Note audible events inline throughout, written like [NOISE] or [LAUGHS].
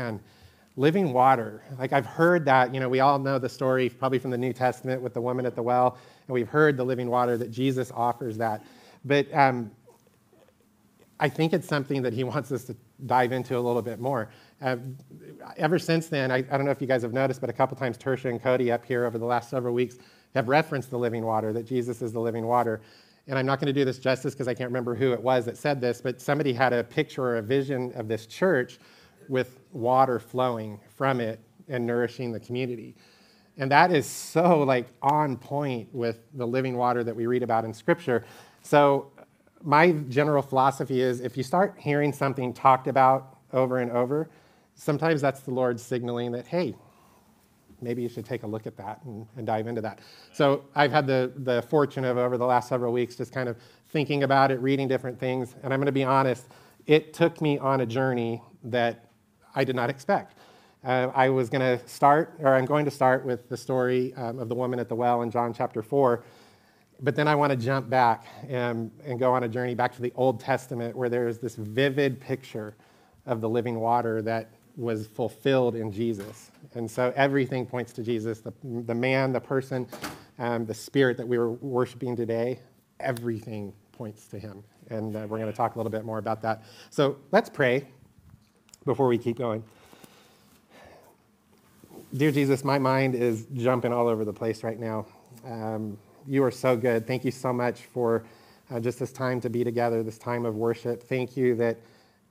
man, living water. Like I've heard that, you know, we all know the story probably from the New Testament with the woman at the well, and we've heard the living water that Jesus offers that. But um, I think it's something that he [LAUGHS] wants us to dive into a little bit more. Uh, ever since then, I, I, don't know if you guys have noticed, but a couple times Tersha and Cody up here over the last several weeks have referenced the living water, that Jesus is the living water. And I'm not going to do this justice because I can't remember who it was that said this, but somebody had a picture or a vision of this church with water flowing from it and nourishing the community. And that is so like on point with the living water that we read about in scripture. So my general philosophy is if you start hearing something talked about over and over, sometimes that's the Lord signaling that, hey, maybe you should take a look at that and, and, dive into that. So I've had the, the fortune of over the last several weeks just kind of thinking about it, reading different things. And I'm going to be honest, it took me on a journey that I did not expect. Uh, I was going to start, or I'm going to start with the story um, of the woman at the well in John chapter 4. But then I want to jump back and, and go on a journey back to the Old Testament where there's this vivid picture of the living water that was fulfilled in Jesus. And so everything points to Jesus the, the man, the person, um, the spirit that we were worshiping today, everything points to him. And uh, we're going to talk a little bit more about that. So let's pray before we keep going. Dear Jesus, my mind is jumping all over the place right now. Um, you are so good. Thank you so much for uh, just this time to be together, this time of worship. Thank you that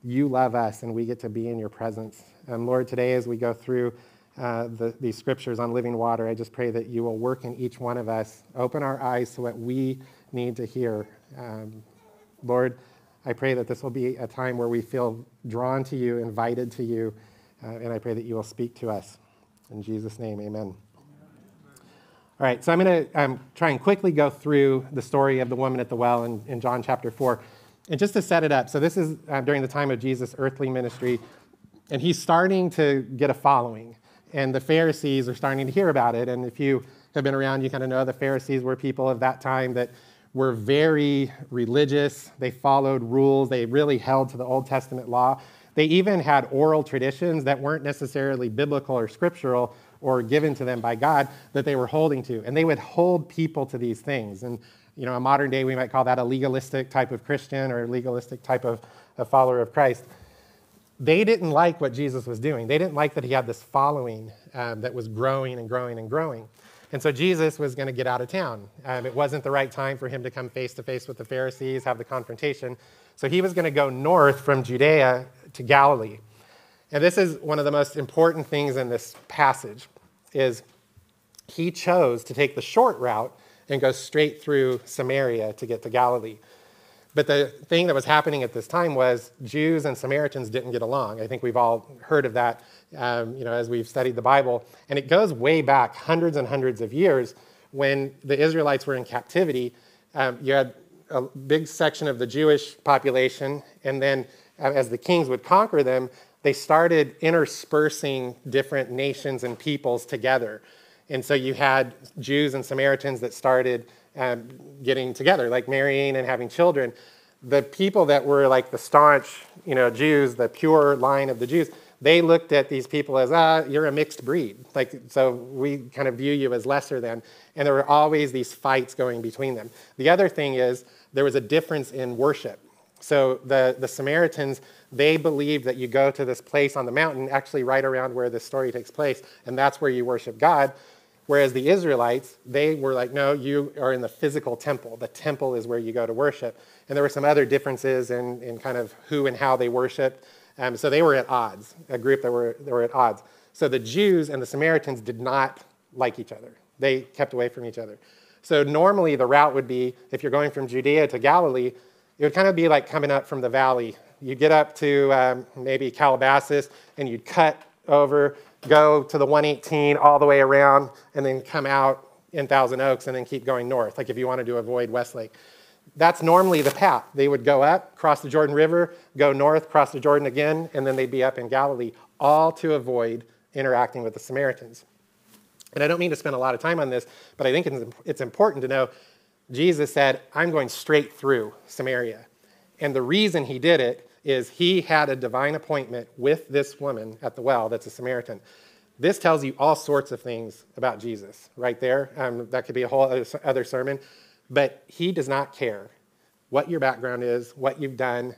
you love us and we get to be in your presence. Um, Lord, today as we go through uh, the, these scriptures on living water, I just pray that you will work in each one of us, open our eyes to what we need to hear. Um, Lord, I pray that this will be a time where we feel drawn to you, invited to you, uh, and I pray that you will speak to us. In Jesus' name, amen. All right, so I'm going to um, try and quickly go through the story of the woman at the well in, in John chapter 4. And just to set it up, so this is uh, during the time of Jesus' earthly ministry, and he's starting to get a following. And the Pharisees are starting to hear about it. And if you have been around, you kind of know the Pharisees were people of that time that were very religious. They followed rules, they really held to the Old Testament law. They even had oral traditions that weren't necessarily biblical or scriptural or given to them by God that they were holding to. And they would hold people to these things. And, you know, in modern day, we might call that a legalistic type of Christian or a legalistic type of a follower of Christ. They didn't like what Jesus was doing. They didn't like that he had this following um, that was growing and growing and growing. And so Jesus was going to get out of town. Um, it wasn't the right time for him to come face to face with the Pharisees, have the confrontation. So he was going to go north from Judea to Galilee. And this is one of the most important things in this passage is he chose to take the short route and go straight through Samaria to get to Galilee. But the thing that was happening at this time was Jews and Samaritans didn't get along. I think we've all heard of that, um, you know, as we've studied the Bible. And it goes way back hundreds and hundreds of years when the Israelites were in captivity. Um, you had a big section of the Jewish population, and then uh, as the kings would conquer them, they started interspersing different nations and peoples together. And so you had Jews and Samaritans that started um, getting together, like marrying and having children. The people that were like the staunch, you know, Jews, the pure line of the Jews, they looked at these people as, ah, you're a mixed breed. Like, so we kind of view you as lesser than. And there were always these fights going between them. The other thing is there was a difference in worship. So the, the Samaritans, they believed that you go to this place on the mountain, actually right around where this story takes place, and that's where you worship God. Whereas the Israelites, they were like, no, you are in the physical temple. The temple is where you go to worship. And there were some other differences in, in kind of who and how they worshiped. Um, so they were at odds, a group that were, that were at odds. So the Jews and the Samaritans did not like each other. They kept away from each other. So normally the route would be, if you're going from Judea to Galilee, it would kind of be like coming up from the valley. You'd get up to um, maybe Calabasas and you'd cut over go to the 118 all the way around, and then come out in Thousand Oaks and then keep going north, like if you wanted to avoid Westlake. That's normally the path. They would go up, cross the Jordan River, go north, cross the Jordan again, and then they'd be up in Galilee, all to avoid interacting with the Samaritans. And I don't mean to spend a lot of time on this, but I think it's important to know Jesus said, I'm going straight through Samaria. And the reason he did it is he had a divine appointment with this woman at the well that's a Samaritan. This tells you all sorts of things about Jesus right there. Um, that could be a whole other, sermon. But he does not care what your background is, what you've done,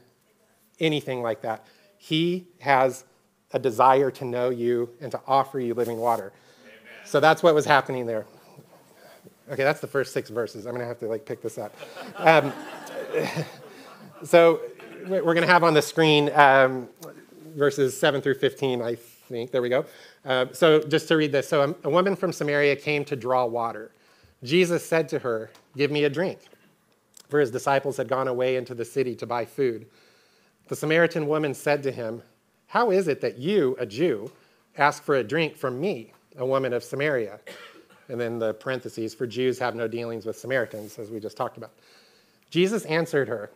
anything like that. He has a desire to know you and to offer you living water. Amen. So that's what was happening there. Okay, that's the first six verses. I'm going to have to like pick this up. Um, [LAUGHS] so we're going to have on the screen um, verses 7 through 15, I think. There we go. Uh, so just to read this. So a, a woman from Samaria came to draw water. Jesus said to her, Give me a drink. For his disciples had gone away into the city to buy food. The Samaritan woman said to him, How is it that you, a Jew, ask for a drink from me, a woman of Samaria? And then the parentheses, for Jews have no dealings with Samaritans, as we just talked about. Jesus answered her,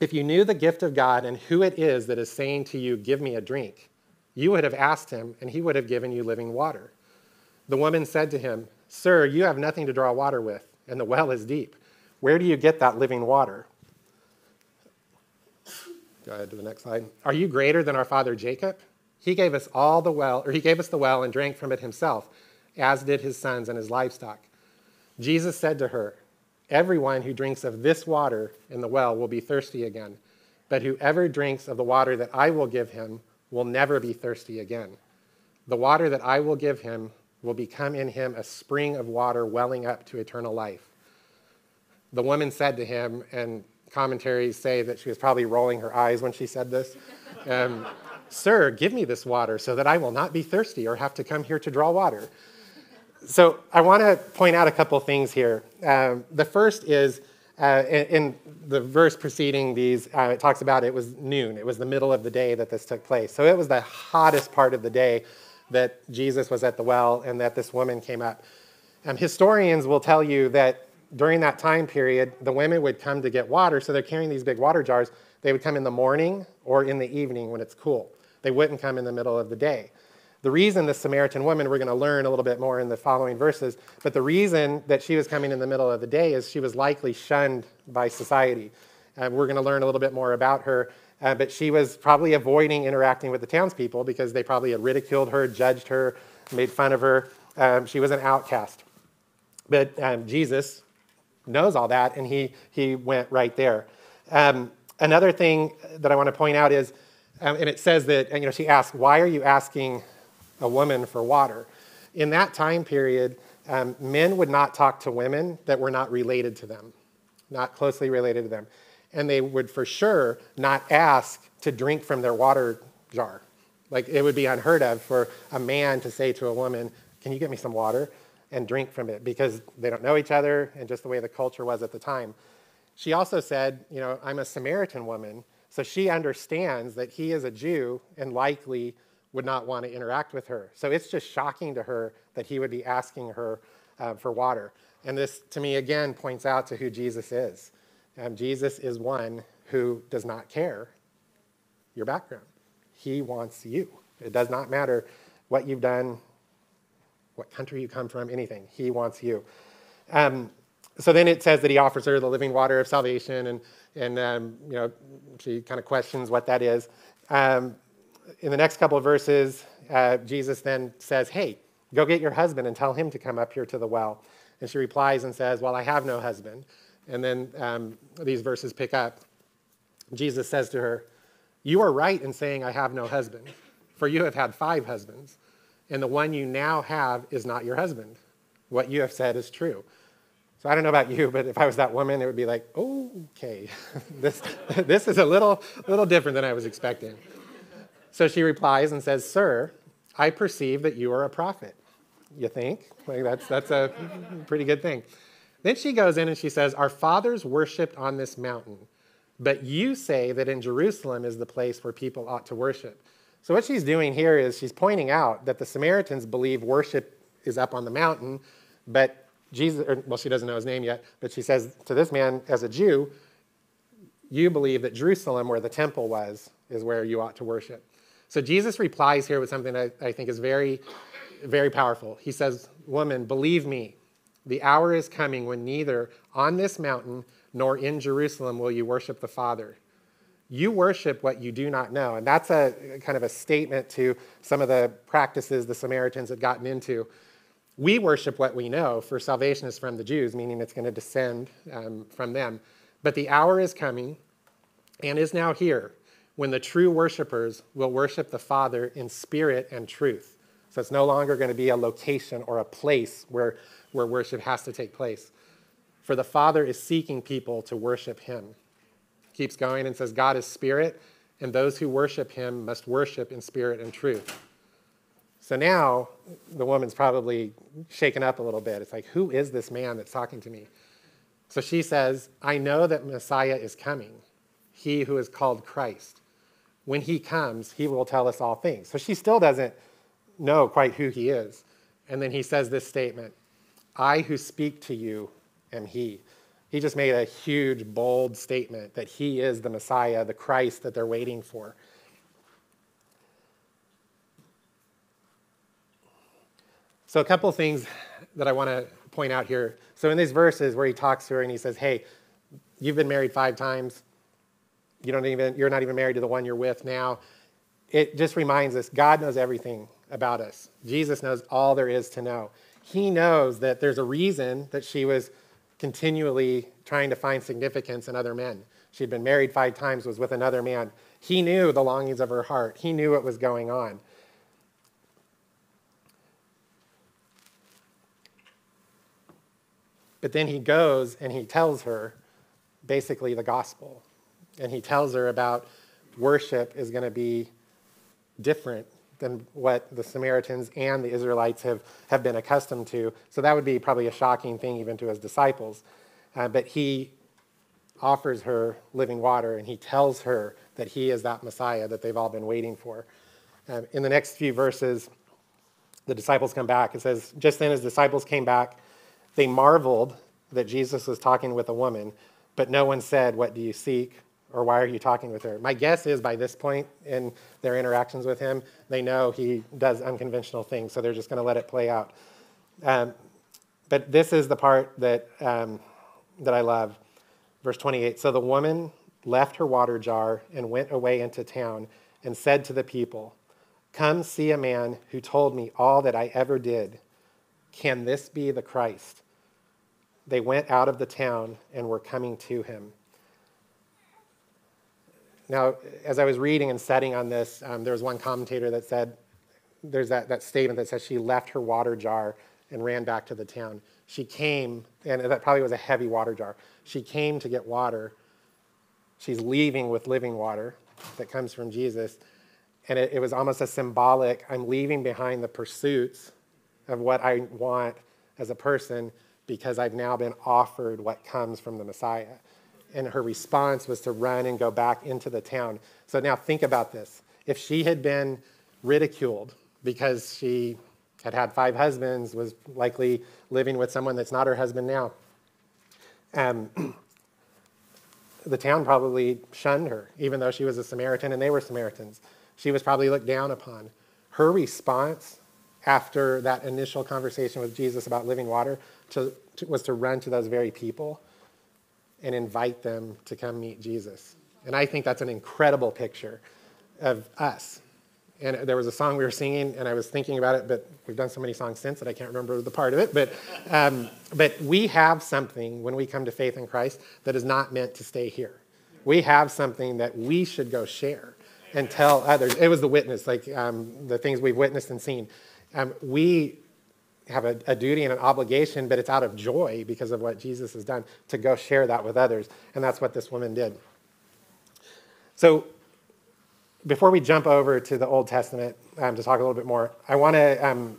If you knew the gift of God and who it is that is saying to you, Give me a drink, you would have asked him, and he would have given you living water. The woman said to him, Sir, you have nothing to draw water with, and the well is deep. Where do you get that living water? Go ahead to the next slide. Are you greater than our father Jacob? He gave us all the well, or he gave us the well and drank from it himself, as did his sons and his livestock. Jesus said to her, Everyone who drinks of this water in the well will be thirsty again, but whoever drinks of the water that I will give him will never be thirsty again. The water that I will give him will become in him a spring of water welling up to eternal life. The woman said to him, and commentaries say that she was probably rolling her eyes when she said this um, Sir, give me this water so that I will not be thirsty or have to come here to draw water. So I want to point out a couple things here. Um, the first is uh, in, the verse preceding these, uh, it talks about it was noon. It was the middle of the day that this took place. So it was the hottest part of the day that Jesus was at the well and that this woman came up. Um, historians will tell you that during that time period, the women would come to get water, so they're carrying these big water jars. They would come in the morning or in the evening when it's cool. They wouldn't come in the middle of the day. The reason the Samaritan woman, we're going to learn a little bit more in the following verses, but the reason that she was coming in the middle of the day is she was likely shunned by society. Uh, we're going to learn a little bit more about her uh, but she was probably avoiding interacting with the townspeople because they probably had ridiculed her, judged her, made fun of her. Um, she was an outcast. But um, Jesus knows all that, and he, he went right there. Um, another thing that I want to point out is, um, and it says that, you know, she asked, Why are you asking a woman for water? In that time period, um, men would not talk to women that were not related to them, not closely related to them and they would for sure not ask to drink from their water jar. Like it would be unheard of for a man to say to a woman, Can you get me some water? and drink from it because they don't know each other and just the way the culture was at the time. She also said, You know, I'm a Samaritan woman, so she understands that he is a Jew and likely would not want to interact with her. So it's just shocking to her that he would be asking her uh, for water. And this, to me, again, points out to who Jesus is. Um, Jesus is one who does not care your background. He wants you. It does not matter what you've done, what country you come from, anything. He wants you. Um, so then it says that he offers her the living water of salvation, and, and um, you know, she kind of questions what that is. Um, in the next couple of verses, uh, Jesus then says, Hey, go get your husband and tell him to come up here to the well. And she replies and says, Well, I have no husband. And then um, these verses pick up. Jesus says to her, You are right in saying, I have no husband, for you have had five husbands, and the one you now have is not your husband. What you have said is true. So I don't know about you, but if I was that woman, it would be like, okay, [LAUGHS] this, [LAUGHS] this is a little, little different than I was expecting. So she replies and says, Sir, I perceive that you are a prophet. You think? Like that's, that's a pretty good thing. Then she goes in and she says, Our fathers worshiped on this mountain, but you say that in Jerusalem is the place where people ought to worship. So, what she's doing here is she's pointing out that the Samaritans believe worship is up on the mountain, but Jesus, or, well, she doesn't know his name yet, but she says to this man, as a Jew, you believe that Jerusalem, where the temple was, is where you ought to worship. So Jesus replies here with something that I think is very, very powerful. He says, Woman, believe me, the hour is coming when neither on this mountain nor in Jerusalem will you worship the Father. You worship what you do not know. And that's a kind of a statement to some of the practices the Samaritans had gotten into. We worship what we know, for salvation is from the Jews, meaning it's going to descend um, from them. But the hour is coming and is now here when the true worshipers will worship the Father in spirit and truth. So it's no longer going to be a location or a place where, where worship has to take place. For the Father is seeking people to worship him. Keeps going and says, God is spirit, and those who worship him must worship in spirit and truth. So now the woman's probably shaken up a little bit. It's like, who is this man that's talking to me? So she says, I know that Messiah is coming, he who is called Christ. When he comes, he will tell us all things. So she still doesn't know quite who he is. And then he says this statement I who speak to you am he. He just made a huge, bold statement that he is the Messiah, the Christ that they're waiting for. So, a couple things that I want to point out here. So, in these verses where he talks to her and he says, Hey, you've been married five times. You don't even, you're not even married to the one you're with now. It just reminds us God knows everything about us. Jesus knows all there is to know. He knows that there's a reason that she was continually trying to find significance in other men. She'd been married five times, was with another man. He knew the longings of her heart, he knew what was going on. But then he goes and he tells her basically the gospel. And he tells her about worship is going to be different than what the Samaritans and the Israelites have, have been accustomed to. So that would be probably a shocking thing even to his disciples. Uh, but he offers her living water and he tells her that he is that Messiah that they've all been waiting for. Uh, in the next few verses, the disciples come back. It says, Just then his disciples came back they marveled that Jesus was talking with a woman, but no one said, What do you seek? Or why are you talking with her? My guess is by this point in their interactions with him, they know he does unconventional things, so they're just going to let it play out. Um, but this is the part that, um, that I love. Verse 28 So the woman left her water jar and went away into town and said to the people, Come see a man who told me all that I ever did. Can this be the Christ? They went out of the town and were coming to him. Now, as I was reading and studying on this, um, there was one commentator that said, there's that, that statement that says she left her water jar and ran back to the town. She came, and that probably was a heavy water jar. She came to get water. She's leaving with living water that comes from Jesus. And it, it was almost a symbolic I'm leaving behind the pursuits of what I want as a person because I've now been offered what comes from the Messiah. And her response was to run and go back into the town. So now think about this. If she had been ridiculed because she had had five husbands, was likely living with someone that's not her husband now, um, [CLEARS THROAT] the town probably shunned her, even though she was a Samaritan and they were Samaritans. She was probably looked down upon. Her response after that initial conversation with Jesus about living water to, to, was to run to those very people and invite them to come meet Jesus. And I think that's an incredible picture of us. And there was a song we were singing, and I was thinking about it, but we've done so many songs since that I can't remember the part of it. But, um, but we have something when we come to faith in Christ that is not meant to stay here. We have something that we should go share and tell others. It was the witness, like um, the things we've witnessed and seen. Um, we have a, a, duty and an obligation, but it's out of joy because of what Jesus has done to go share that with others. And that's what this woman did. So, before we jump over to the Old Testament um, to talk a little bit more, I want to, um,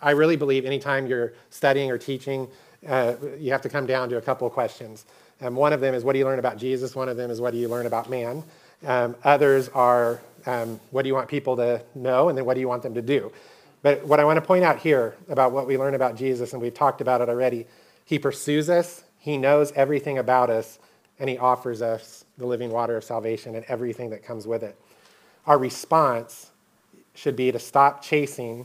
I really believe anytime you're studying or teaching, uh, you have to come down to a couple of questions. Um, one of them is what do you learn about Jesus? One of them is what do you learn about man? Um, others are um, what do you want people to know, and then what do you want them to do? But what I want to point out here about what we learn about Jesus, and we've talked about it already, he pursues us, he knows everything about us, and he offers us the living water of salvation and everything that comes with it. Our response should be to stop chasing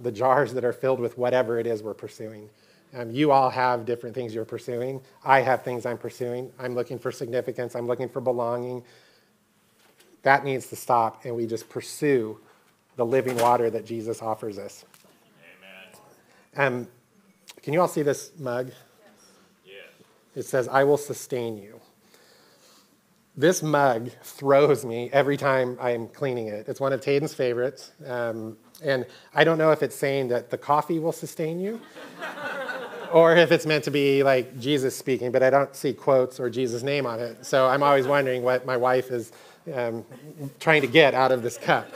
the jars that are filled with whatever it is we're pursuing Um, you all have different things you're pursuing. I have things I'm pursuing. I'm looking for significance, I'm looking for belonging. That needs to stop, and we just pursue the living water that Jesus offers us. Amen. Um, can you all see this mug? Yes. It says, I will sustain you. This mug throws me every time I'm cleaning it. It's one of Tayden's favorites. Um, and I don't know if it's saying that the coffee will sustain you [LAUGHS] or if it's meant to be like Jesus speaking, but I don't see quotes or Jesus' name on it. So I'm always wondering what my wife is um, trying to get out of this cup.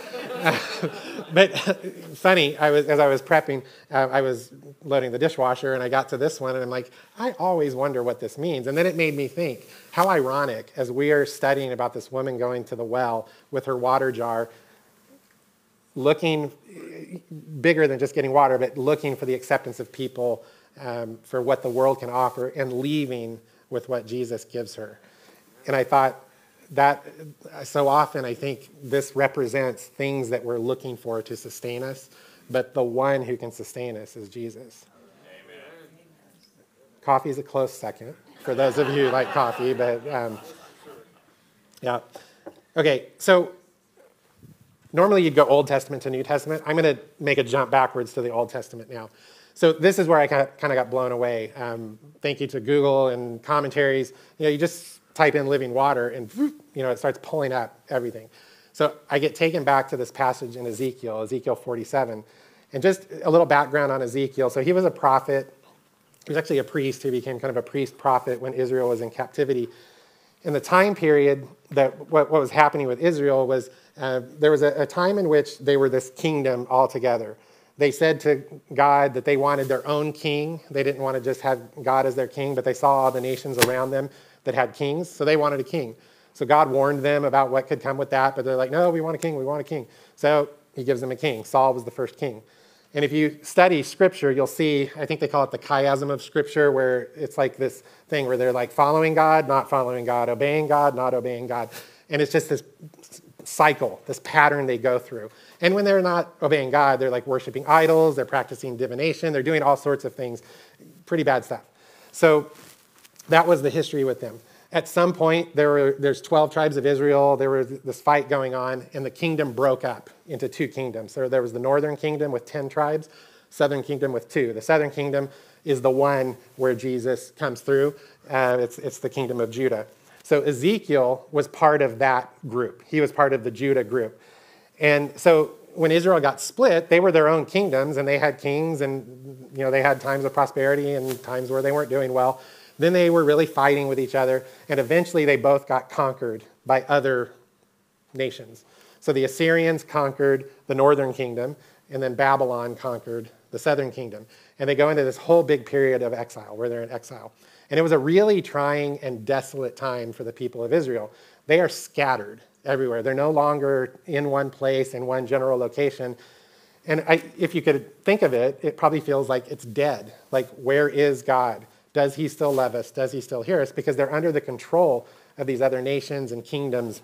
[LAUGHS] but [LAUGHS] funny, I was, as I was prepping, uh, I was loading the dishwasher and I got to this one and I'm like, I always wonder what this means. And then it made me think how ironic as we are studying about this woman going to the well with her water jar, looking bigger than just getting water, but looking for the acceptance of people um, for what the world can offer and leaving with what Jesus gives her. And I thought that so often I think this represents things that we're looking for to sustain us, but the one who can sustain us is Jesus. Amen. Coffee is a close second for those of you who like coffee, but um, yeah. Okay, so normally you'd go Old Testament to New Testament. I'm going to make a jump backwards to the Old Testament now. So this is where I kind of got blown away. Um, thank you to Google and commentaries. You know, you just type in living water and you know it starts pulling up everything. So I get taken back to this passage in Ezekiel, Ezekiel 47. And just a little background on Ezekiel. So he was a prophet. He was actually a priest who became kind of a priest prophet when Israel was in captivity. In the time period that what, what was happening with Israel was uh, there was a, a time in which they were this kingdom altogether. They said to God that they wanted their own king. They didn't want to just have God as their king, but they saw all the nations around them that had kings, so they wanted a king. So God warned them about what could come with that, but they're like, no, we want a king, we want a king. So he gives them a king. Saul was the first king. And if you study scripture, you'll see, I think they call it the chiasm of scripture, where it's like this thing where they're like following God, not following God, obeying God, not obeying God. And it's just this cycle, this pattern they go through. And when they're not obeying God, they're like worshiping idols, they're practicing divination, they're doing all sorts of things. Pretty bad stuff. So that was the history with them. At some point, there were, there's 12 tribes of Israel. There was this fight going on, and the kingdom broke up into two kingdoms. So there was the northern kingdom with 10 tribes, southern kingdom with two. The southern kingdom is the one where Jesus comes through. Uh, it's, it's the kingdom of Judah. So Ezekiel was part of that group. He was part of the Judah group. And so when Israel got split, they were their own kingdoms and they had kings and you know they had times of prosperity and times where they weren't doing well. Then they were really fighting with each other and eventually they both got conquered by other nations. So the Assyrians conquered the northern kingdom and then Babylon conquered the southern kingdom. And they go into this whole big period of exile where they're in exile. And it was a really trying and desolate time for the people of Israel. They are scattered everywhere. They're no longer in one place, in one general location. And I, if you could think of it, it probably feels like it's dead. Like, where is God? Does he still love us? Does he still hear us? Because they're under the control of these other nations and kingdoms.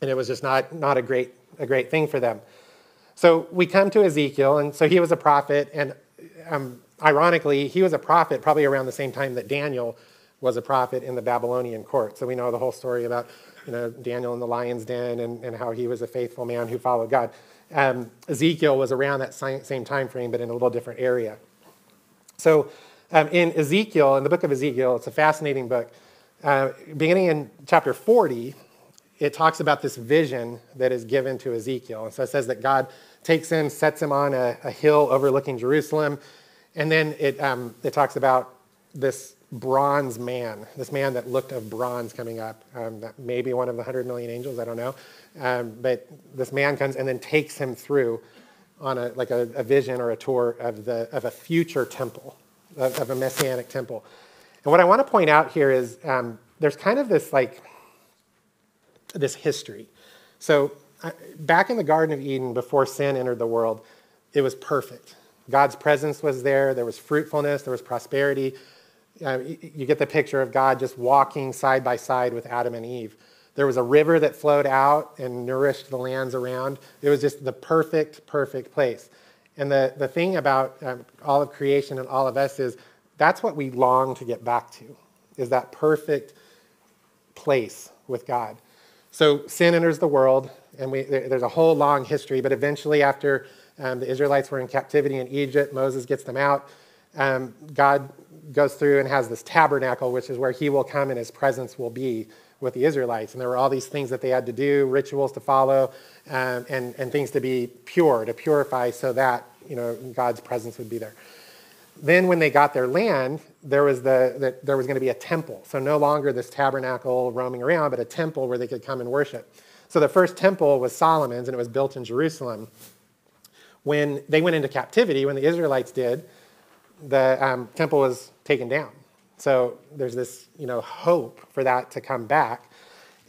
And it was just not, not a, great, a great thing for them. So we come to Ezekiel, and so he was a prophet. And um, ironically, he was a prophet probably around the same time that Daniel was a prophet in the Babylonian court. So we know the whole story about you know, Daniel in the lion's den and, and how he was a faithful man who followed God. Um, Ezekiel was around that same time frame, but in a little different area. So um, in Ezekiel, in the book of Ezekiel, it's a fascinating book. Uh, beginning in chapter 40, it talks about this vision that is given to Ezekiel. And so it says that God takes him, sets him on a, a hill overlooking Jerusalem, and then it, um, it talks about this bronze man, this man that looked of bronze coming up, um, maybe one of the 100 million angels, I don't know. Um, but this man comes and then takes him through on a, like a, a vision or a tour of, the, of a future temple, of, of, a messianic temple. And what I want to point out here is um, there's kind of this like, this history. So uh, back in the Garden of Eden, before sin entered the world, it was perfect. God's presence was there, there was fruitfulness, there was prosperity, uh, you get the picture of God just walking side by side with Adam and Eve. There was a river that flowed out and nourished the lands around. It was just the perfect, perfect place. And the, the thing about um, all of creation and all of us is That's what we long to get back to, is that perfect place with God. So sin enters the world, and we, there's a whole long history, but eventually, after um, the Israelites were in captivity in Egypt, Moses gets them out. Um, God goes through and has this tabernacle, which is where he will come and his presence will be with the Israelites. And there were all these things that they had to do, rituals to follow, um, and, and things to be pure, to purify so that you know, God's presence would be there. Then, when they got their land, there was, the, the there was going to be a temple. So, no longer this tabernacle roaming around, but a temple where they could come and worship. So, the first temple was Solomon's, and it was built in Jerusalem. When they went into captivity, when the Israelites did, the um, temple was taken down. So there's this, you know, hope for that to come back.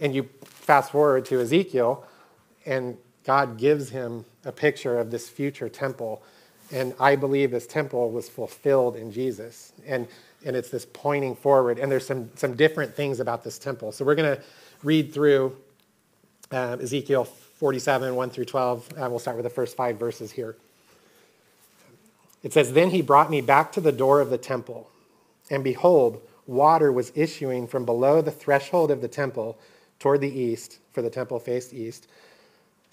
And you fast forward to Ezekiel, and God gives him a picture of this future temple. And I believe this temple was fulfilled in Jesus. And, and it's this pointing forward. And there's some, some different things about this temple. So we're going to read through uh, Ezekiel 47, 1 through 12. Uh, we'll start with the first five verses here. It says, Then he brought me back to the door of the temple and behold, water was issuing from below the threshold of the temple toward the east, for the temple faced east.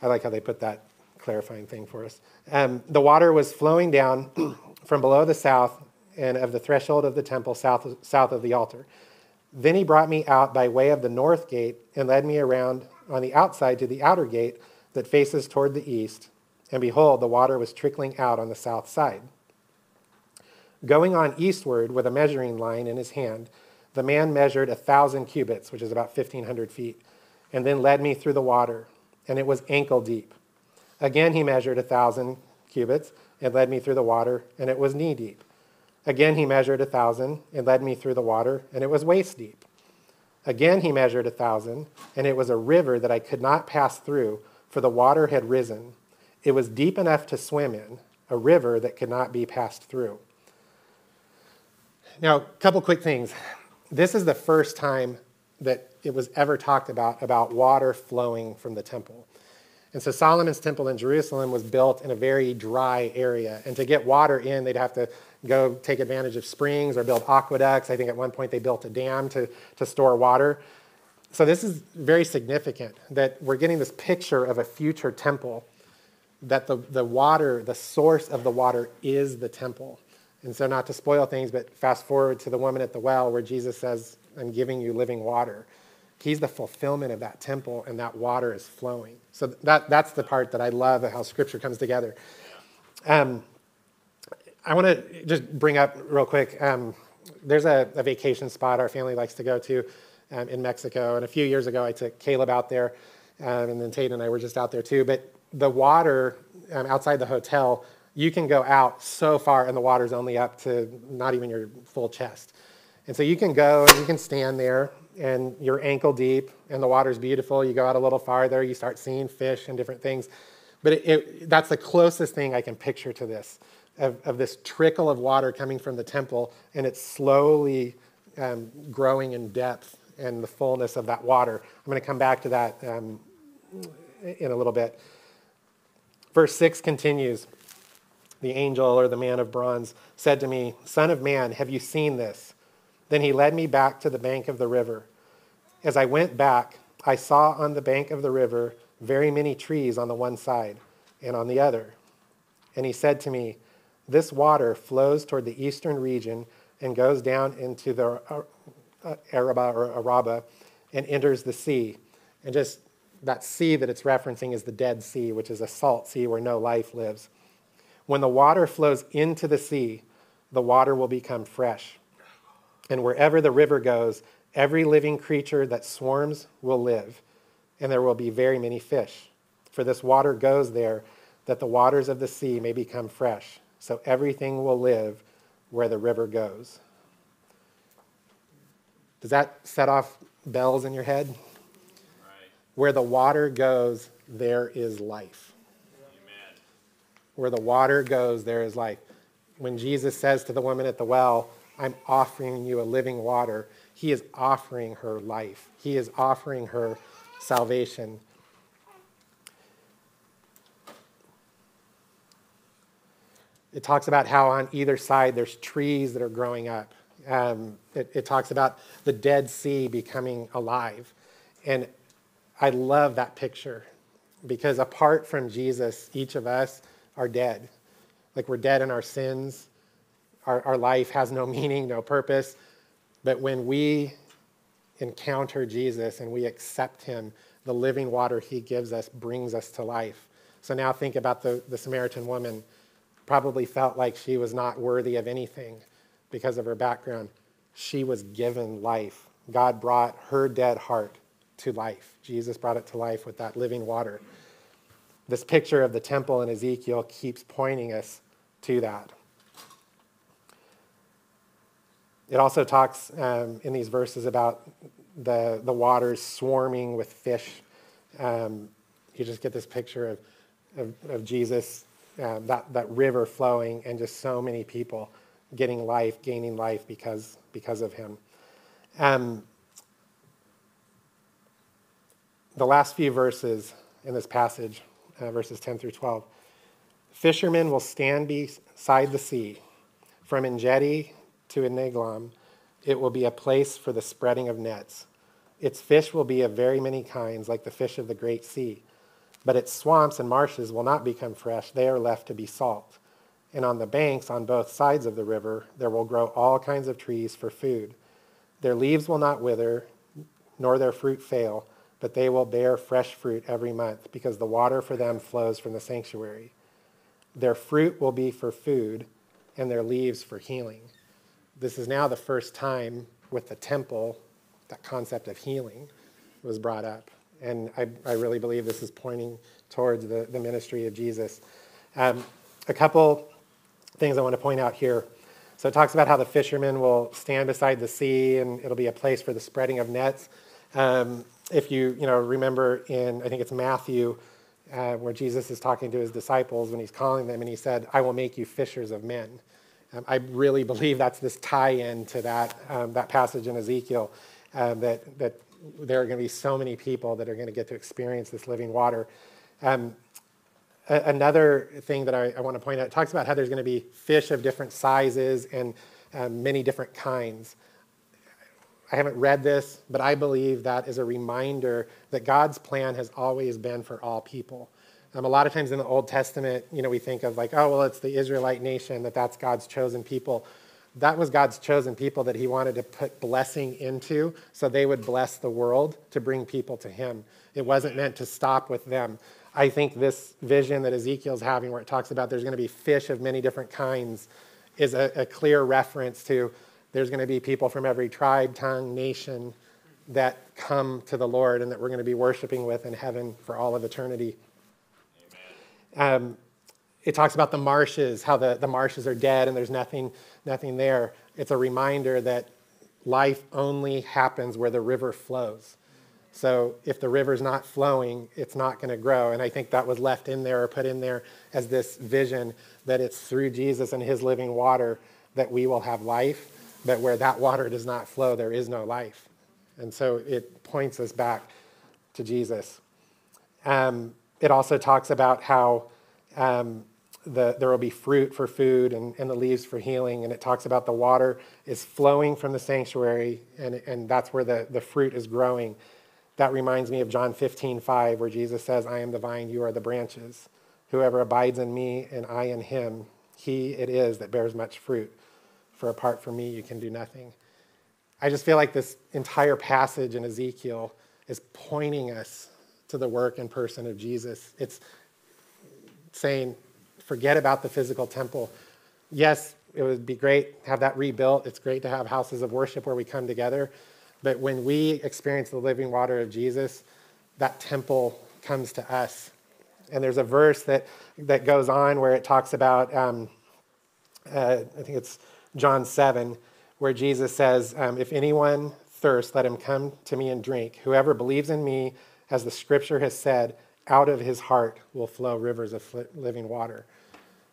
I like how they put that clarifying thing for us. Um, the water was flowing down [CLEARS THROAT] from below the south and of the threshold of the temple south, south of the altar. Then he brought me out by way of the north gate and led me around on the outside to the outer gate that faces toward the east. And behold, the water was trickling out on the south side. Going on eastward with a measuring line in his hand, the man measured a thousand cubits, which is about 1,500 feet, and then led me through the water, and it was ankle deep. Again, he measured a thousand cubits and led me through the water, and it was knee deep. Again, he measured a thousand and led me through the water, and it was waist deep. Again, he measured a thousand, and it was a river that I could not pass through, for the water had risen. It was deep enough to swim in, a river that could not be passed through. Now, a couple quick things. This is the first time that it was ever talked about about water flowing from the temple. And so Solomon's temple in Jerusalem was built in a very dry area. And to get water in, they'd have to go take advantage of springs or build aqueducts. I think at one point they built a dam to, to store water. So this is very significant that we're getting this picture of a future temple, that the, the water, the source of the water is the temple. And so, not to spoil things, but fast forward to the woman at the well where Jesus says, I'm giving you living water. He's the fulfillment of that temple, and that water is flowing. So, that, that's the part that I love how Scripture comes together. Um, I want to just bring up real quick um, there's a, a, vacation spot our family likes to go to um, in Mexico. And a few years ago, I took Caleb out there, um, and then Tate and I were just out there too. But the water um, outside the hotel you can go out so far and the water's only up to not even your full chest. And so you can go and you can stand there and you're ankle deep and the water's beautiful. You go out a little farther, you start seeing fish and different things. But it, it, that's the closest thing I can picture to this of, of, this trickle of water coming from the temple and it's slowly um, growing in depth and the fullness of that water. I'm going to come back to that um, in a little bit. Verse 6 continues the angel or the man of bronze, said to me, Son of man, have you seen this? Then he led me back to the bank of the river. As I went back, I saw on the bank of the river very many trees on the one side and on the other. And he said to me, This water flows toward the eastern region and goes down into the uh, Araba or Araba and enters the sea. And just that sea that it's referencing is the Dead Sea, which is a salt sea where no life lives. When the water flows into the sea, the water will become fresh. And wherever the river goes, every living creature that swarms will live, and there will be very many fish. For this water goes there that the waters of the sea may become fresh. So everything will live where the river goes. Does that set off bells in your head? Right. Where the water goes, there is life. Where the water goes, there is life. When Jesus says to the woman at the well, I'm offering you a living water, he is offering her life, he is offering her salvation. It talks about how on either side there's trees that are growing up. Um, it, it talks about the Dead Sea becoming alive. And I love that picture because apart from Jesus, each of us are dead. Like we're dead in our sins. Our, our life has no [LAUGHS] meaning, no purpose. But when we encounter Jesus and we accept him, the living water he gives us brings us to life. So now think about the, the Samaritan woman, probably felt like she was not worthy of anything because of her background. She was given life. God brought her dead heart to life. Jesus brought it to life with that living water. This picture of the temple in Ezekiel keeps pointing us to that. It also talks um, in these verses about the, the waters swarming with fish. Um, you just get this picture of, of, of Jesus, uh, that, that river flowing, and just so many people getting life, gaining life because, because of him. Um, the last few verses in this passage, uh, verses 10 through 12. Fishermen will stand beside the sea. From Engedi to Eneglaim, it will be a place for the spreading of nets. Its fish will be of very many kinds, like the fish of the great sea. But its swamps and marshes will not become fresh, they are left to be salt. And on the banks, on both sides of the river, there will grow all kinds of trees for food. Their leaves will not wither, nor their fruit fail, but they will bear fresh fruit every month, because the water for them flows from the sanctuary. Their fruit will be for food, and their leaves for healing. This is now the first time with the temple that concept of healing was brought up. And I, I really believe this is pointing towards the, the ministry of Jesus. Um, a couple things I want to point out here. So it talks about how the fishermen will stand beside the sea and it'll be a place for the spreading of nets. Um, if you, you know, remember in, I think it's Matthew, uh, where Jesus is talking to his disciples when he's calling them and he said, I will make you fishers of men. Um, I really believe that's this tie in to that, um, that passage in Ezekiel um, that, that there are going to be so many people that are going to get to experience this living water. Um, another thing that I, I, want to point out talks about how there's going to be fish of different sizes and um, many different kinds. I haven't read this, but I believe that is a reminder that God's plan has always been for all people. Um, a lot of times in the Old Testament, you know, we think of like, oh, well, it's the Israelite nation, that that's God's chosen people that was God's chosen people that he wanted to put blessing into so they would bless the world to bring people to him. It wasn't meant to stop with them. I think this vision that Ezekiel's having, where it talks about there's going to be fish of many different kinds, is a, a clear reference to there's going to be people from every tribe, tongue, nation that come to the Lord and that we're going to be worshiping with in heaven for all of eternity. Um, it talks about the marshes, how the, the marshes are dead and there's nothing, nothing there. It's a reminder that life only happens where the river flows. So if the river's not flowing, it's not going to grow. And I think that was left in there or put in there as this vision that it's through Jesus and his living water that we will have life. Where that water does not flow, there is no life. And so it points us back to Jesus. Um, it also talks about how um, the, there will be fruit for food and, and the leaves for healing. And it talks about the water is flowing from the sanctuary, and, and that's where the, the fruit is growing. That reminds me of John 15, 5, where Jesus says, I am the vine, you are the branches. Whoever abides in me and I in him, he it is that bears much fruit. For apart from me, you can do nothing. I just feel like this entire passage in Ezekiel is pointing us to the work and person of Jesus. It's saying, forget about the physical temple. Yes, it would be great to have that rebuilt. It's great to have houses of worship where we come together. But when we experience the living water of Jesus, that temple comes to us. And there's a verse that, that goes on where it talks about, um, uh, I think it's John 7, where Jesus says, um, If anyone thirsts, let him come to me and drink. Whoever believes in me, as the scripture has said, out of his heart will flow rivers of living water.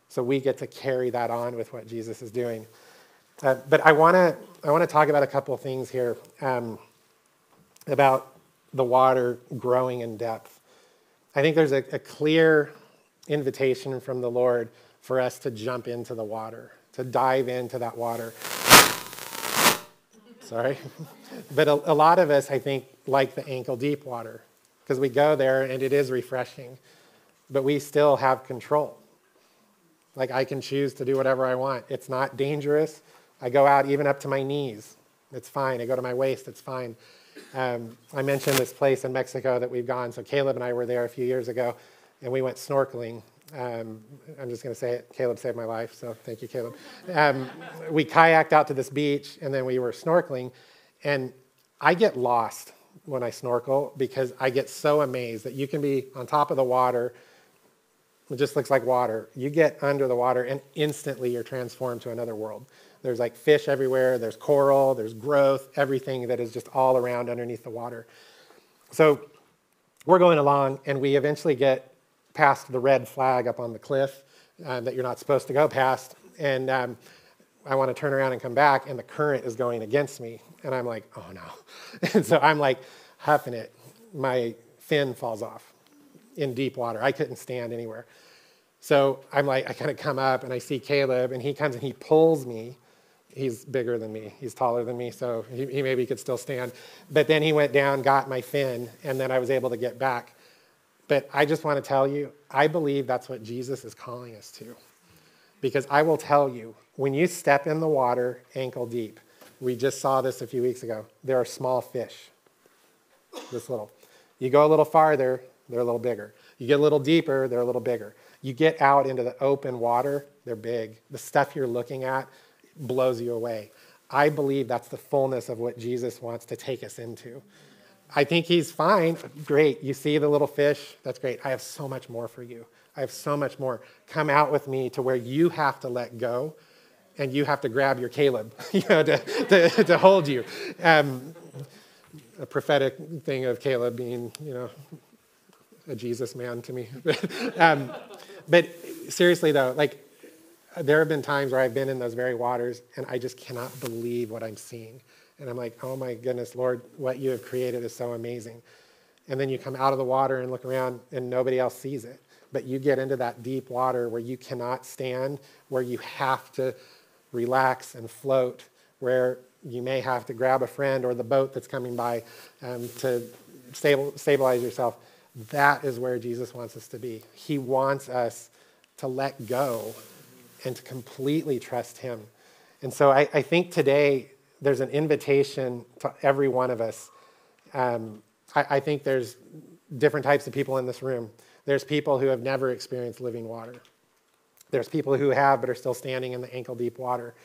So we get to carry that on with what Jesus is doing. Uh, but I want to I want to talk about a couple things here um, about the water growing in depth. I think there's a, a, clear invitation from the Lord for us to jump into the water, to dive into that water. Sorry. [LAUGHS] but a, a, lot of us, I think, like the ankle deep water because we go there and it is refreshing, but we still have control. Like I can choose to do whatever I want. It's not dangerous. I go out even up to my knees. It's fine. I go to my waist. It's fine. Um, I mentioned this place in Mexico that we've gone. So Caleb and I were there a few years ago, and we went snorkeling. Um, I'm just going to say it. Caleb saved my life, so thank you, Caleb. Um, we kayaked out to this beach, and then we were snorkeling, and I get lost when I snorkel because I get so amazed that you can be on top of the water. It just looks like water. You get under the water, and instantly you're transformed to another world. There's like fish everywhere, there's coral, there's growth, everything that is just all around underneath the water. So we're going along, and we eventually get past the red flag up on the cliff uh, that you're not supposed to go past. And um, I want to turn around and come back, and the current is going against me. And I'm like, oh no. [LAUGHS] and so I'm like huffing it. My fin falls off in deep water. I couldn't stand anywhere. So I'm like, I kind of come up and I see Caleb, and he comes and he pulls me he's bigger than me. He's taller than me, so he, he, maybe could still stand. But then he went down, got my fin, and then I was able to get back. But I just want to tell you, I believe that's what Jesus is calling us to. Because I will tell you, when you step in the water ankle deep, we just saw this a few weeks ago, there are small fish, this little. You go a little farther, they're a little bigger. You get a little deeper, they're a little bigger. You get out into the open water, they're big. The stuff you're looking at, blows you away. I believe that's the fullness of what Jesus wants to take us into. I think he's fine. Great. You see the little fish? That's great. I have so much more for you. I have so much more. Come out with me to where you have to let go and you have to grab your Caleb [LAUGHS] you know, to, to, to hold you. Um, a prophetic thing of Caleb being, you know, a Jesus man to me. [LAUGHS] um, but seriously, though, like there have been times where I've been in those very waters and I just cannot believe what I'm seeing. And I'm like, oh my goodness, Lord, what you have created is so amazing. And then you come out of the water and look around and nobody else sees it. But you get into that deep water where you cannot stand, where you have to relax and float, where you may have to grab a friend or the boat that's coming by um, to stabilize yourself. That is where Jesus wants us to be. He wants us to let go and to completely trust Him. And so I, I think today there's an invitation to every one of us. Um, I, I think there's different types of people in this room. There's people who have never experienced living water. There's people who have but are still standing in the ankle deep water.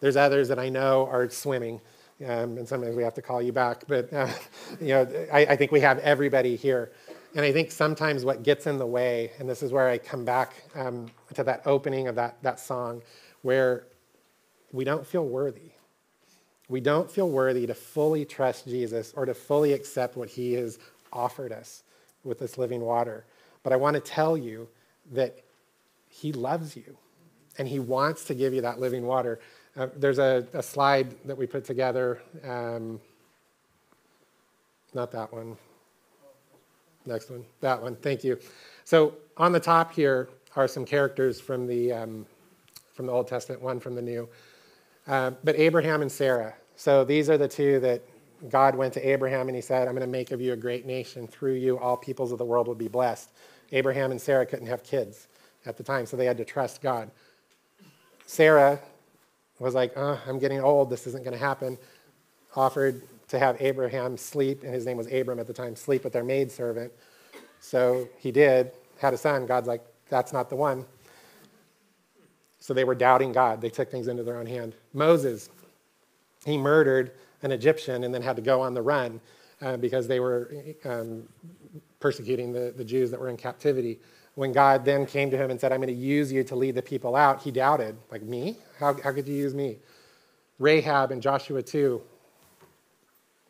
There's others that I know are swimming, um, and sometimes we have to call you back. But uh, [LAUGHS] you know, I, I, think we have everybody here. And I think sometimes what gets in the way, and this is where I come back um, to that opening of that, that song, where we don't feel worthy. We don't feel worthy to fully trust Jesus or to fully accept what he has offered us with this living water. But I want to tell you that he loves you and he wants to give you that living water. Uh, there's a, a, slide that we put together. Um, not that one. Next one, that one, thank you. So on the top here are some characters from the, um, from the Old Testament, one from the New. Uh, but Abraham and Sarah. So these are the two that God went to Abraham and he said, I'm going to make of you a great nation. Through you, all peoples of the world will be blessed. Abraham and Sarah couldn't have kids at the time, so they had to trust God. Sarah was like, oh, I'm getting old. This isn't going to happen. Offered to have Abraham sleep, and his name was Abram at the time, sleep with their maidservant. So he did, had a son. God's like, that's not the one. So they were doubting God. They took things into their own hand. Moses, he murdered an Egyptian and then had to go on the run uh, because they were um, persecuting the, the Jews that were in captivity. When God then came to him and said, I'm going to use you to lead the people out, he doubted. Like, me? How, how could you use me? Rahab in Joshua 2,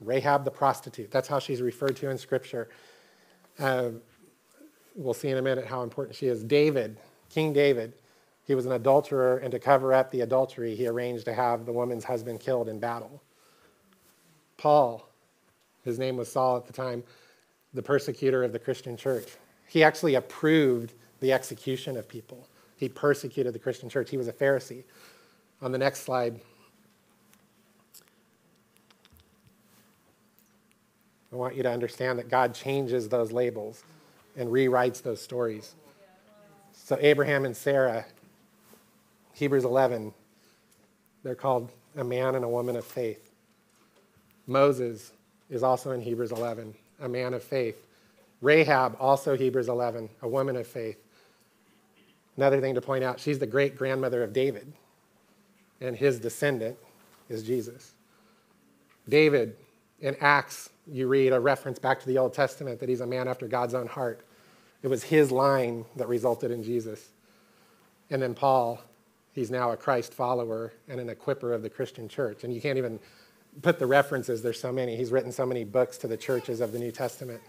Rahab the prostitute. That's how she's referred to in Scripture. Uh, we'll see in a minute how important she is. David, King David, he was an adulterer, and to cover up the adultery, he arranged to have the woman's husband killed in battle. Paul, his name was Saul at the time, the persecutor of the Christian church. He actually approved the execution of people. He persecuted the Christian church. He was a Pharisee. On the next slide, I want you to understand that God changes those labels and rewrites those stories. So, Abraham and Sarah, Hebrews 11, they're called a man and a woman of faith. Moses is also in Hebrews 11, a man of faith. Rahab, also Hebrews 11, a woman of faith. Another thing to point out, she's the great grandmother of David, and his descendant is Jesus. David, in Acts, you read a reference back to the Old Testament that he's a man after God's own heart. It was his line that resulted in Jesus. And then Paul, he's now a Christ follower and an equiper of the Christian church. And you can't even put the references, there's so many. He's written so many books to the churches of the New Testament.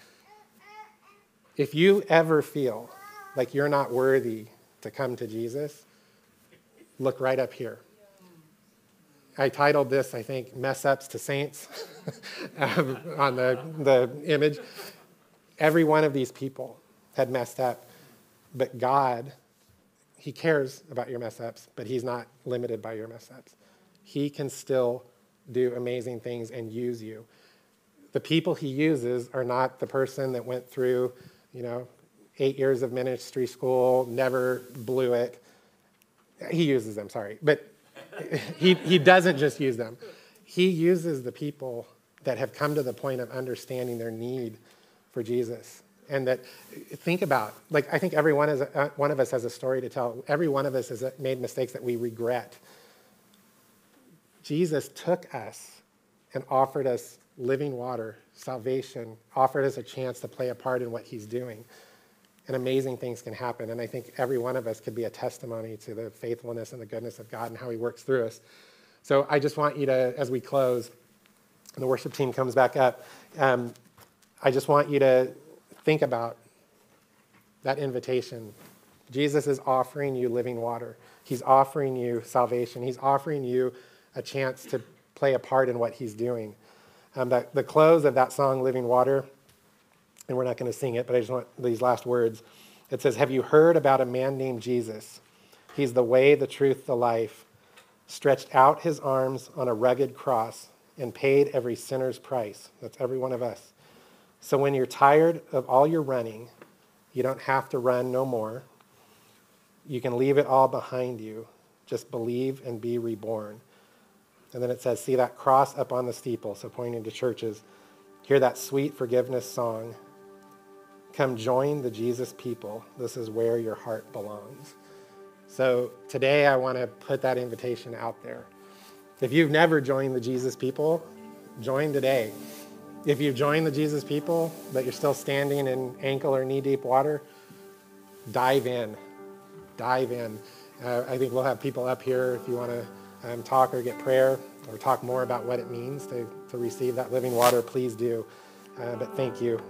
If you ever feel like you're not worthy to come to Jesus, look right up here. I titled this, I think, Mess Ups to Saints [LAUGHS] um, on the, the image. Every one of these people had messed up, but God, He cares about your mess ups, but He's not limited by your mess ups. He can still do amazing things and use you. The people He uses are not the person that went through you know, eight years of ministry school, never blew it. He uses them, sorry. But [LAUGHS] he, he doesn't just use them. He uses the people that have come to the point of understanding their need for Jesus. And that, think about, like, I think every one, is, uh, one of us has a story to tell. Every one of us has made mistakes that we regret. Jesus took us and offered us living water, salvation, offered us a chance to play a part in what he's doing. And amazing things can happen. And I think every one of us could be a testimony to the faithfulness and the goodness of God and how he works through us. So I just want you to, as we close, and the worship team comes back up, um, I just want you to think about that invitation. Jesus is offering you living water. He's offering you salvation. He's offering you a chance to play a part in what he's doing. Um, that, the close of that song, Living Water, and we're not going to sing it, but I just want these last words. It says, Have you heard about a man named Jesus? He's the way, the truth, the life. Stretched out his arms on a rugged cross and paid every sinner's price. That's every one of us. So when you're tired of all your running, you don't have to run no more. You can leave it all behind you. Just believe and be reborn. And then it says, See that cross up on the steeple, so pointing to churches. Hear that sweet forgiveness song. Come join the Jesus people. This is where your heart belongs. So today I want to put that invitation out there. If you've never joined the Jesus people, join today. If you've joined the Jesus people, but you're still standing in ankle or knee deep water, dive in. Dive in. Uh, I think we'll have people up here if you want to um, talk or get prayer or talk more about what it means to, to receive that living water, please do. Uh, but thank you.